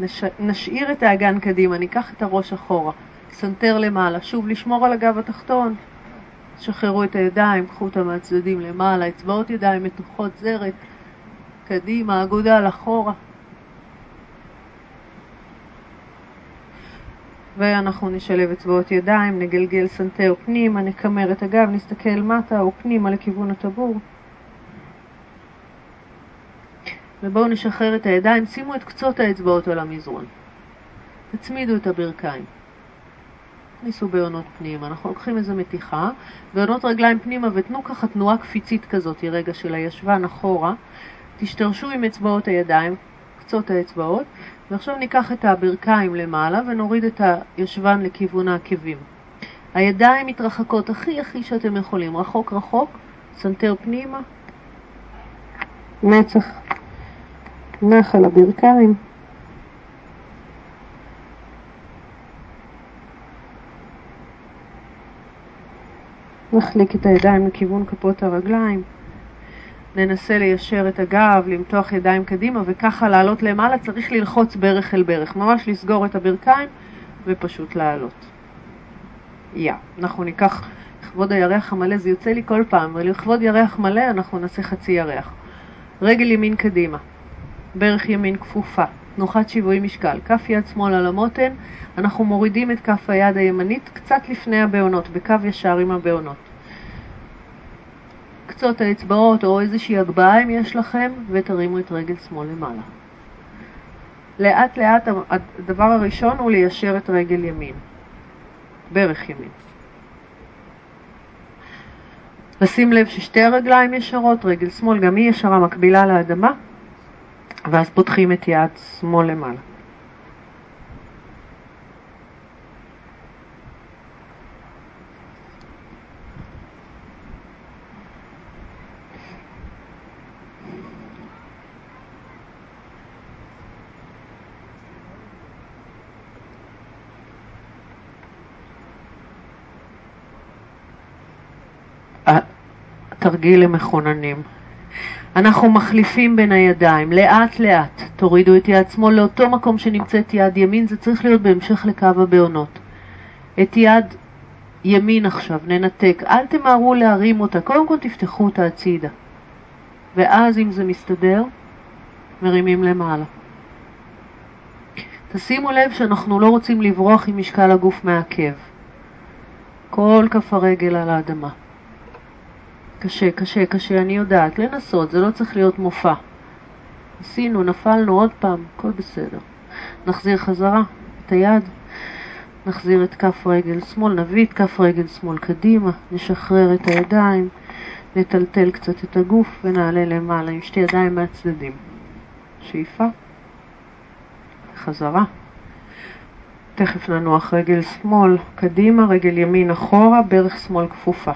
נש... נשאיר את האגן קדימה, ניקח את הראש אחורה, סנטר למעלה, שוב לשמור על הגב התחתון, שחררו את הידיים, קחו אותם מהצדדים למעלה, אצבעות ידיים מתוחות, זרת, קדימה, אגודל אחורה. ואנחנו נשלב אצבעות ידיים, נגלגל סנטר פנימה, נקמר את הגב, נסתכל מטה או פנימה לכיוון הטבור. ובואו נשחרר את הידיים, שימו את קצות האצבעות על המזרון. תצמידו את הברכיים. תכניסו בהונות פנימה. אנחנו לוקחים איזה מתיחה, בהונות רגליים פנימה ותנו ככה תנועה קפיצית כזאת, רגע של הישבן אחורה. תשתרשו עם אצבעות הידיים, קצות האצבעות, ועכשיו ניקח את הברכיים למעלה ונוריד את הישבן לכיוון העקבים. הידיים מתרחקות הכי הכי שאתם יכולים, רחוק רחוק, סנטר פנימה, מצח נח על הברכיים. נחליק את הידיים לכיוון כפות הרגליים. ננסה ליישר את הגב, למתוח ידיים קדימה וככה לעלות למעלה, צריך ללחוץ ברך אל ברך, ממש לסגור את הברכיים ופשוט לעלות. יא. Yeah. אנחנו ניקח לכבוד הירח המלא, זה יוצא לי כל פעם, ולכבוד ירח מלא אנחנו נעשה חצי ירח. רגל ימין קדימה, ברך ימין כפופה, תנוחת שיווי משקל, כף יד שמאל על המותן, אנחנו מורידים את כף היד הימנית קצת לפני הבעונות, בקו ישר עם הבעונות. קצות האצבעות או איזושהי הגבהה אם יש לכם, ותרימו את רגל שמאל למעלה. לאט לאט הדבר הראשון הוא ליישר את רגל ימין, ברך ימין. לשים לב ששתי הרגליים ישרות, רגל שמאל גם היא ישרה מקבילה לאדמה, ואז פותחים את יד שמאל למעלה. תרגיל למחוננים. אנחנו מחליפים בין הידיים, לאט לאט. תורידו את יד שמאל לאותו מקום שנמצאת יד ימין, זה צריך להיות בהמשך לקו הבעונות. את יד ימין עכשיו, ננתק, אל תמהרו להרים אותה, קודם כל תפתחו אותה הצידה. ואז אם זה מסתדר, מרימים למעלה. תשימו לב שאנחנו לא רוצים לברוח עם משקל הגוף מהעקב. כל כף הרגל על האדמה. קשה, קשה, קשה, אני יודעת, לנסות, זה לא צריך להיות מופע. עשינו, נפלנו עוד פעם, הכל בסדר. נחזיר חזרה את היד, נחזיר את כף רגל שמאל, נביא את כף רגל שמאל קדימה, נשחרר את הידיים, נטלטל קצת את הגוף ונעלה למעלה עם שתי ידיים מהצדדים. שאיפה, חזרה. תכף ננוח רגל שמאל קדימה, רגל ימין אחורה, ברך שמאל כפופה.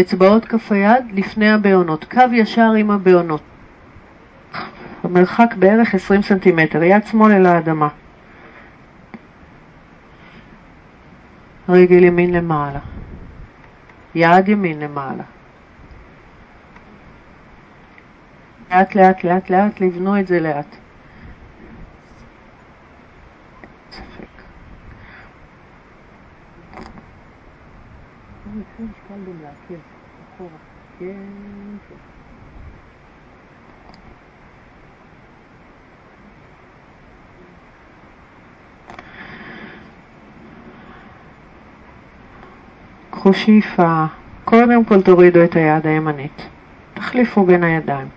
אצבעות כף היד לפני הבעונות, קו ישר עם הבעונות. המרחק בערך 20 סנטימטר, יד שמאל אל האדמה. רגל ימין למעלה. יד ימין למעלה. לאט לאט לאט לאט לבנו את זה לאט. ספק. קחו שאיפה, קודם כל תורידו את היד הימנית, תחליפו בין הידיים.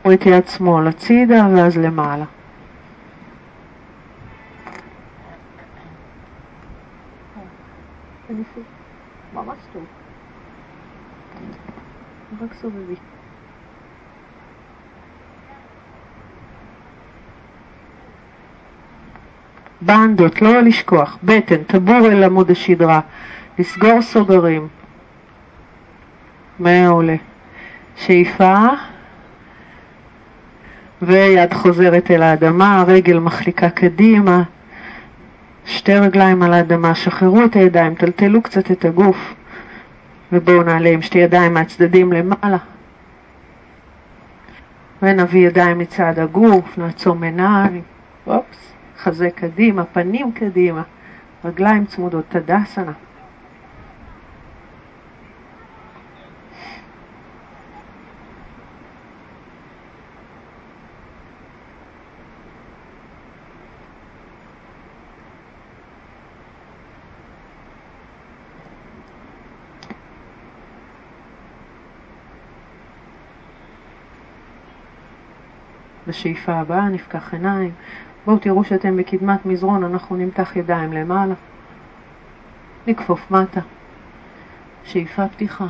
קחו את יד שמאל הצידה ואז למעלה. ממש טוב. רק סובבי. בנדות, לא לשכוח, בטן, טבור אל עמוד השדרה, לסגור סוגרים. מעולה. שאיפה, ויד חוזרת אל האדמה, רגל מחליקה קדימה, שתי רגליים על האדמה, שחררו את הידיים, טלטלו קצת את הגוף, ובואו נעלה עם שתי ידיים מהצדדים למעלה. ונביא ידיים מצד הגוף, נעצום עיניים, אופס. חזה קדימה, פנים קדימה, רגליים צמודות, תדסנה. בשאיפה הבאה נפקח עיניים, בואו תראו שאתם בקדמת מזרון, אנחנו נמתח ידיים למעלה, נכפוף מטה, שאיפה פתיחה,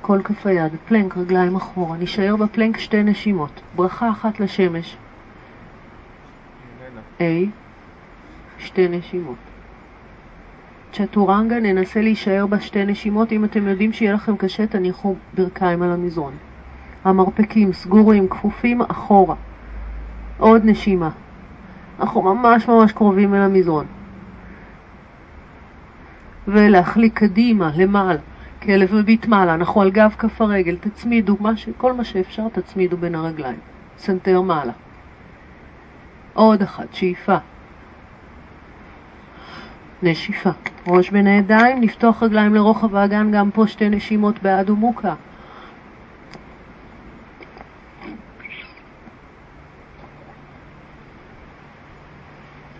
כל כף היד, פלנק, רגליים אחורה, נשאר בפלנק שתי נשימות, ברכה אחת לשמש, A, שתי נשימות. צ'טורנגה, ננסה להישאר בשתי נשימות, אם אתם יודעים שיהיה לכם קשה, תניחו ברכיים על המזרון. המרפקים סגורים, כפופים, אחורה. עוד נשימה. אנחנו ממש ממש קרובים אל המזרון. ולהחליק קדימה, למעלה, כלב מביט מעלה, אנחנו על גב כף הרגל, תצמידו, מה ש... כל מה שאפשר תצמידו בין הרגליים, סנטר מעלה. עוד אחת, שאיפה. נשיפה. ראש בין הידיים, לפתוח רגליים לרוחב האגן, גם פה שתי נשימות באדהו מוקהה.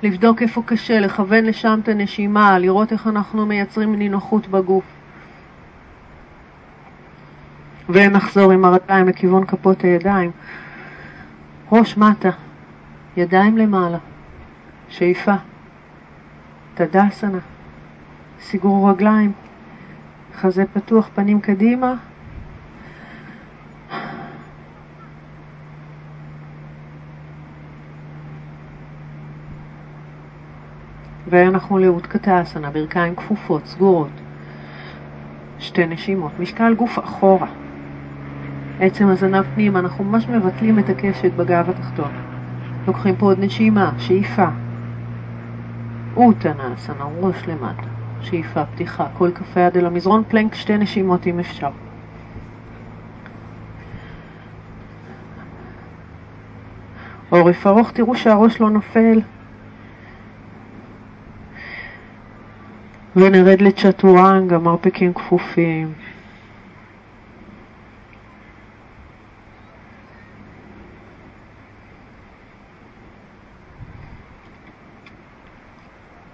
לבדוק איפה קשה, לכוון לשם את הנשימה, לראות איך אנחנו מייצרים נינוחות בגוף. ונחזור עם הרגליים לכיוון כפות הידיים. ראש מטה, ידיים למעלה, שאיפה, תדסנה, סיגור רגליים, חזה פתוח, פנים קדימה, ואנחנו לאותקתה אסנה, ברכיים כפופות, סגורות. שתי נשימות, משקל גוף אחורה. עצם הזנב פנימה, אנחנו ממש מבטלים את הקשת בגב התחתון. לוקחים פה עוד נשימה, שאיפה. אוטנה אסנה, ראש למטה. שאיפה, פתיחה, כל כף יד אל המזרון, פלנק, שתי נשימות אם אפשר. עורף ארוך, תראו שהראש לא נופל, ונרד לצ'טורנגה, מרפקים כפופים.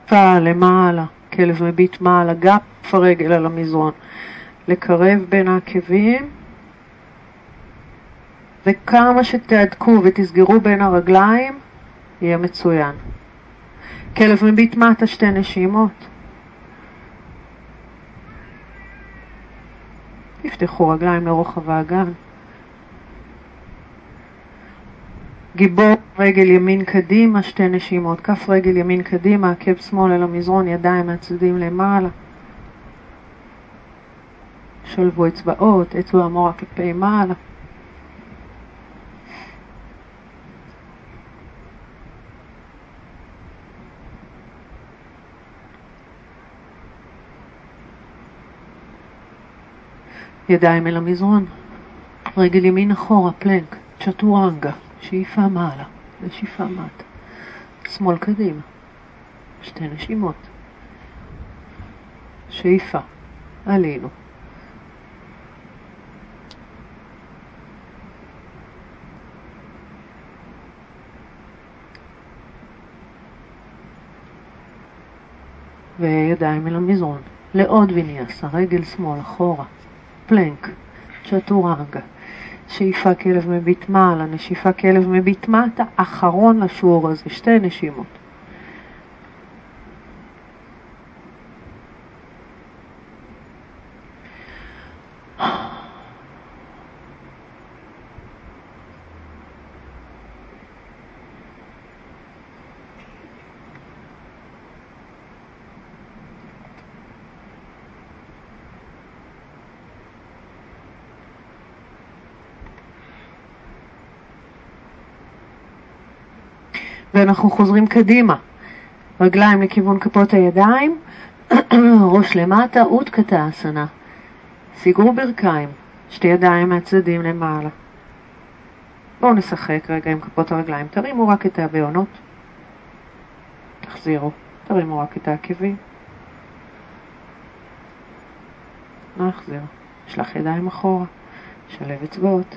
טיפה למעלה, כלב מביט מעלה, גף הרגל על המזרון. לקרב בין העקבים, וכמה שתהדקו ותסגרו בין הרגליים, יהיה מצוין. כלב מביט מטה שתי נשימות. תפתחו רגליים לרוחב האגן. גיבור רגל ימין קדימה, שתי נשימות. כף רגל ימין קדימה, עקב שמאל אל המזרון, ידיים מהצדדים למעלה. שלבו אצבעות, אצבע המורה כלפי מעלה. ידיים אל המזרון, רגל ימין אחורה, פלנק, צ'טורנגה, שאיפה מעלה. ושאיפה מטה, שמאל קדימה, שתי נשימות, שאיפה, עלינו. וידיים אל המזרון, לעוד ויניאסה, רגל שמאל אחורה. פלנק, צ'טורנגה, שאיפה כלב מביט מעלה, נשיפה כלב מביט מטה, אחרון לשיעור הזה, שתי נשימות. ואנחנו חוזרים קדימה. רגליים לכיוון כפות הידיים, *clears throat* ראש למטה, אותקתה אסנה. סיגרו ברכיים, שתי ידיים מהצדדים למעלה. בואו נשחק רגע עם כפות הרגליים. תרימו רק את הבעונות. תחזירו. תרימו רק את העקבים. נחזיר. שלח ידיים אחורה. שלב אצבעות.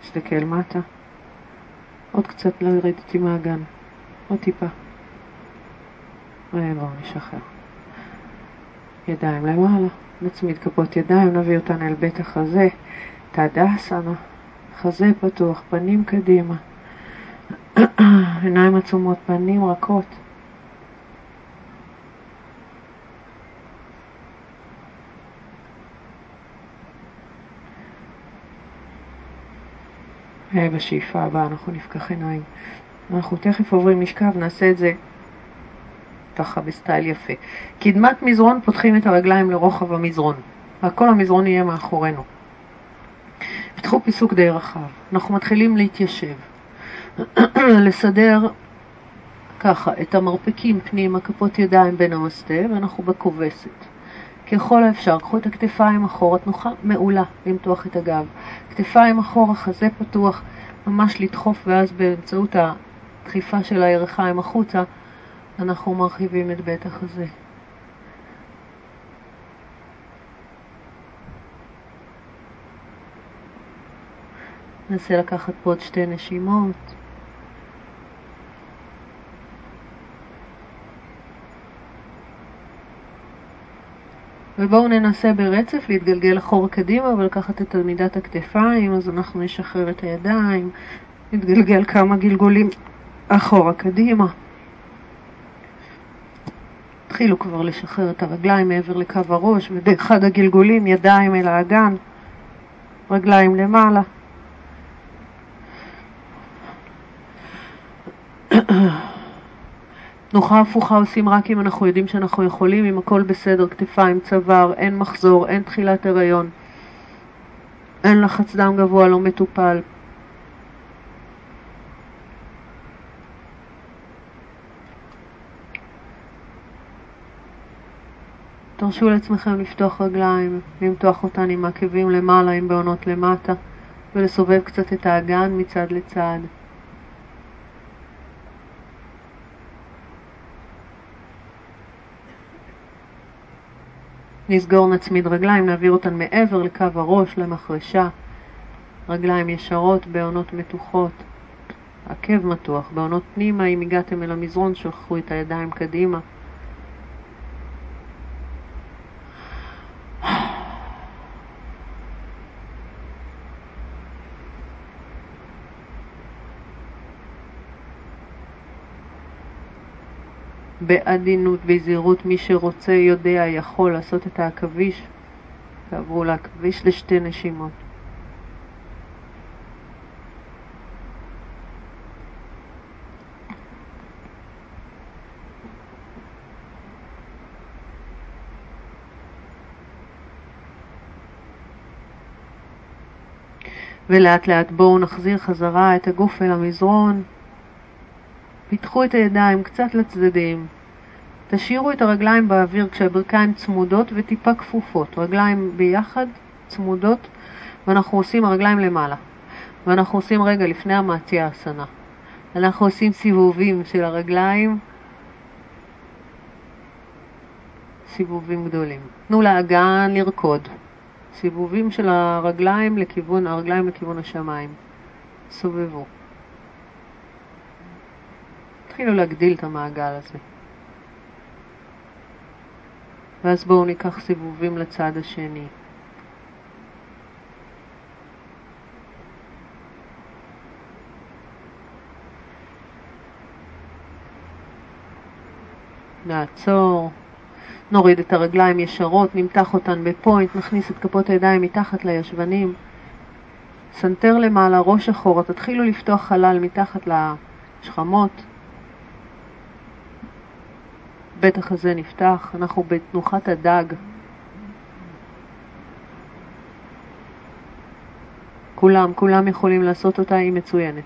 תסתכל מטה. עוד קצת לא ירדתי מהגן, עוד טיפה. ובואו נשחרר. ידיים למעלה, נצמיד כפות ידיים, נביא אותן אל בית החזה, תדסנה, חזה פתוח, פנים קדימה, *clears throat* עיניים עצומות, פנים רכות. בשאיפה הבאה אנחנו נפקח עיניים. אנחנו תכף עוברים משכב, נעשה את זה ככה בסטייל יפה. קדמת מזרון, פותחים את הרגליים לרוחב המזרון. והכל המזרון יהיה מאחורינו. פתחו פיסוק די רחב. אנחנו מתחילים להתיישב. *clears throat* לסדר ככה את המרפקים פנימה, כפות ידיים בין המסטה, ואנחנו בכובסת. ככל האפשר, קחו את הכתפיים אחורה, תנוחה מעולה למתוח את הגב. כתפיים אחורה, חזה פתוח, ממש לדחוף, ואז באמצעות הדחיפה של הירכיים החוצה, אנחנו מרחיבים את בית החזה. ננסה לקחת פה עוד שתי נשימות. ובואו ננסה ברצף להתגלגל אחורה קדימה ולקחת את תלמידת הכתפיים, אז אנחנו נשחרר את הידיים, נתגלגל כמה גלגולים אחורה קדימה. התחילו כבר לשחרר את הרגליים מעבר לקו הראש, ובאחד הגלגולים ידיים אל האגן, רגליים למעלה. *clears throat* תנוחה הפוכה עושים רק אם אנחנו יודעים שאנחנו יכולים, אם הכל בסדר, כתפיים, צוואר, אין מחזור, אין תחילת הריון, אין לחץ דם גבוה, לא מטופל. תרשו לעצמכם לפתוח רגליים, למתוח אותן עם עקבים למעלה, עם בעונות למטה, ולסובב קצת את האגן מצד לצד. נסגור, נצמיד רגליים, נעביר אותן מעבר לקו הראש, למחרשה. רגליים ישרות בעונות מתוחות. עקב מתוח. בעונות פנימה, אם הגעתם אל המזרון, שולחו את הידיים קדימה. בעדינות, בזהירות, מי שרוצה, יודע, יכול לעשות את העכביש. תעברו לעכביש לשתי נשימות. ולאט לאט בואו נחזיר חזרה את הגוף אל המזרון. פיתחו את הידיים קצת לצדדים. תשאירו את הרגליים באוויר כשהברכיים צמודות וטיפה כפופות. רגליים ביחד, צמודות, ואנחנו עושים הרגליים למעלה. ואנחנו עושים רגע לפני המעטיה אסנה. אנחנו עושים סיבובים של הרגליים, סיבובים גדולים. תנו לאגן לרקוד. סיבובים של הרגליים לכיוון, הרגליים לכיוון השמיים. סובבו. תתחילו להגדיל את המעגל הזה. ואז בואו ניקח סיבובים לצד השני. נעצור. נוריד את הרגליים ישרות, נמתח אותן בפוינט, נכניס את כפות הידיים מתחת לישבנים. סנטר למעלה, ראש אחורה, תתחילו לפתוח חלל מתחת לשכמות. בית החזה נפתח, אנחנו בתנוחת הדג. כולם, כולם יכולים לעשות אותה, היא מצוינת.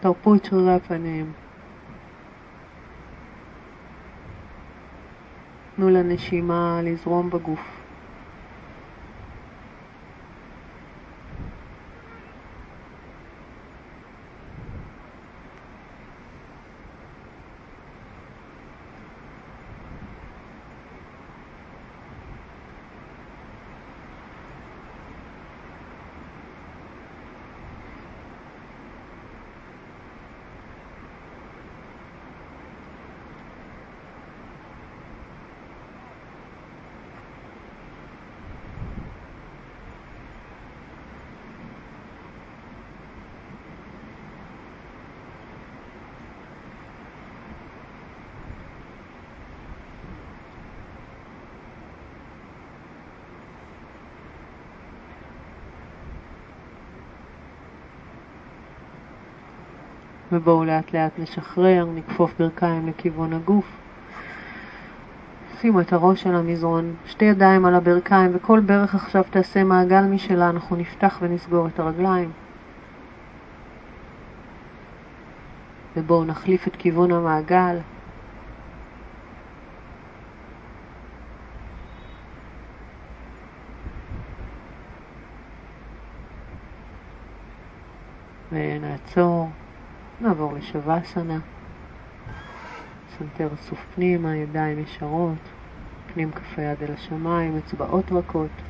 תרפו שרירי הפנים. תנו לנשימה לזרום בגוף. ובואו לאט לאט נשחרר, נכפוף ברכיים לכיוון הגוף. שימו את הראש על המזרון, שתי ידיים על הברכיים, וכל ברך עכשיו תעשה מעגל משלה, אנחנו נפתח ונסגור את הרגליים. ובואו נחליף את כיוון המעגל. ונעצור. נעבור לשוואסנה, סנטר אסוף פנימה, ידיים ישרות, פנים כף היד אל השמיים, אצבעות רכות.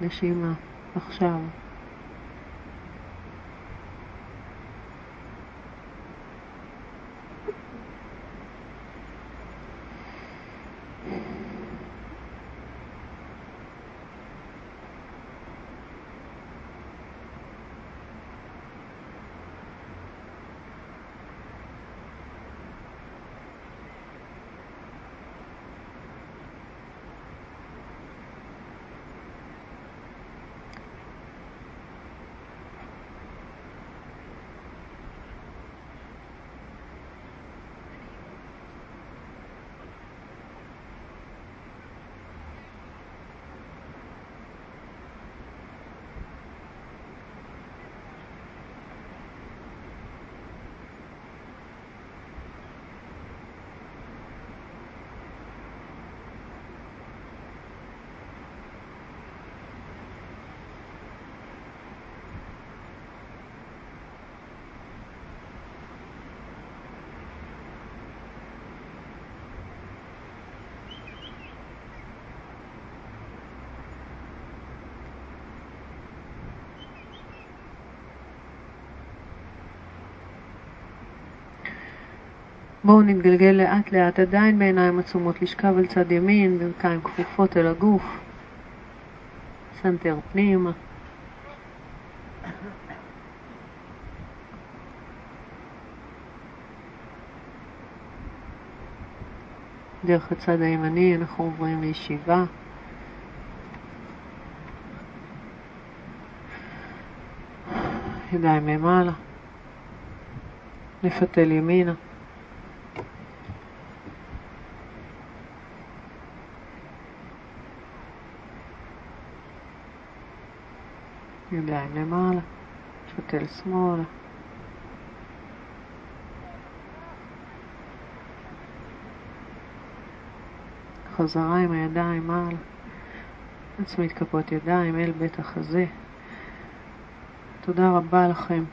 נשימה, עכשיו. בואו נתגלגל לאט לאט עדיין בעיניים עצומות, לשכב על צד ימין, ברכיים כפופות אל הגוף, סנטר פנימה. דרך הצד הימני אנחנו עוברים לישיבה. ידיים למעלה, נפתל ימינה. ידיים למעלה, שותל שמאלה. חזרה עם הידיים מעלה, נצמיד כפות ידיים אל בית החזה. תודה רבה לכם.